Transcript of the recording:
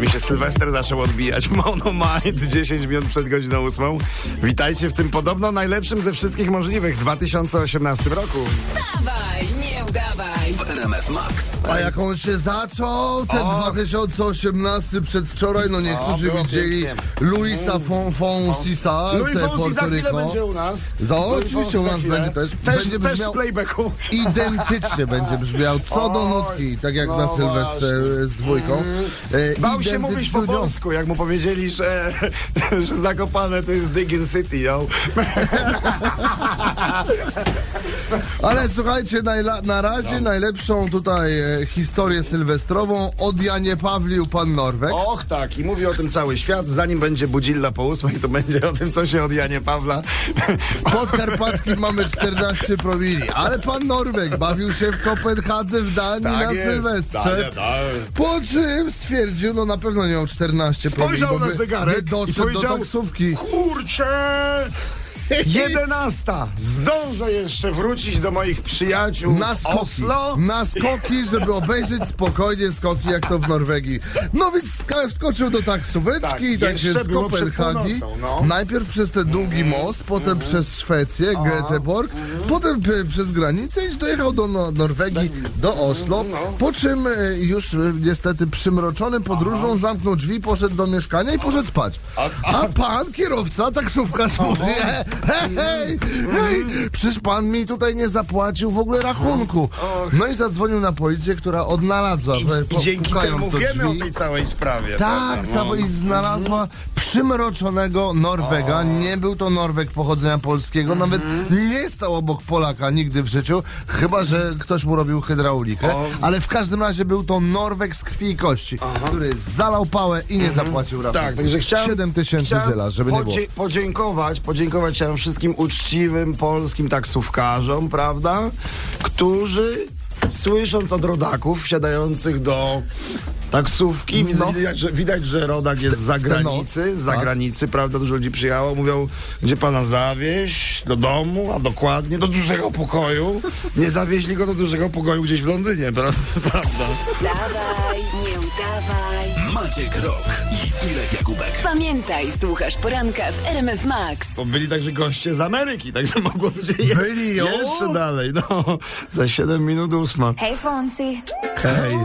mi się Sylwester zaczął odbijać. Monomind 10 minut przed godziną 8. Witajcie w tym podobno najlepszym ze wszystkich możliwych 2018 roku. Dawaj, nie udawaj. Max. A jak on się zaczął, ten O. 2018 przedwczoraj, no niektórzy było widzieli. Luisa Fon, Fonsisa Louis z Fonsi za Rico. będzie u nas. Za- oczywiście u nas będzie też. Też, Będzie też brzmiał- z playbacku. Identycznie będzie brzmiał, co do Oj, nutki, tak jak no na Sylwestrze właśnie. z dwójką. E, Bał się mówić po polsku, jak mu powiedzieli, że, że Zakopane to jest Diggin City, yo. Ale słuchajcie, najla, na razie No. Tutaj e, historię sylwestrową od Janie Pawlił pan Norwek. Och tak, i mówi o tym cały świat. Zanim będzie budzilla po ósmej, to będzie o tym, co się od Janie Pawla. Podkarpackim mamy 14 promili, ale pan Norweg bawił się w Kopenhadze w Danii Tak na jest, Sylwestrze. Dania, tak. Po czym stwierdził, no na pewno nie miał 14 promili, Spojrzał bo na by zegarek i doszedł powiedział, do taksówki. Kurczę! Jedenasta! Zdążę jeszcze wrócić do moich przyjaciół Na skoki, Oslo. na skoki, żeby obejrzeć spokojnie skoki, jak to w Norwegii. No więc wskoczył do taksóweczki Tak, i tak się z Kopenhagi, no. najpierw przez ten długi most, potem przez Szwecję, Göteborg, potem p- przez granicę i dojechał do no Norwegii, do Oslo, No. po czym e, już e, niestety przymroczony podróżą zamknął drzwi, poszedł do mieszkania i poszedł spać. A pan kierowca, taksówkarz mówi, hej, hej, przecież pan mi tutaj nie zapłacił w ogóle rachunku. No i zadzwonił na policję, która odnalazła, I po- dzięki temu wiemy o tej całej sprawie. Tak, prawda? i znalazła przymroczonego Norwega. Nie był to Norweg pochodzenia polskiego, nawet nie stał obok Polaka nigdy w życiu, chyba że ktoś mu robił hydraulikę. Ale w każdym razie był to Norweg z krwi i kości, który zalał pałę i nie zapłacił rachunku. Tak, także chciałem... 7 tysięcy zyla, żeby nie było. Podziękować, podziękować chciałem wszystkim uczciwym polskim taksówkarzom, prawda? Którzy słysząc od rodaków wsiadających do taksówki, No. widać, że, widać, że rodak jest z zagranicy, z tak. zagranicy, prawda? Dużo ludzi przyjechało, mówią, gdzie pana zawieźć? Do domu, a dokładnie do dużego pokoju. Nie zawieźli go do dużego pokoju gdzieś w Londynie, pra- prawda? Dawaj, nie udawaj. Maciek Rok i Irek Jakubek. Pamiętaj, słuchasz poranka w RMF Max. Bo byli także goście z Ameryki, także mogło być je, Byli, jeszcze dalej. No, za 7 minut ósma. Hej Fonsi. Hej.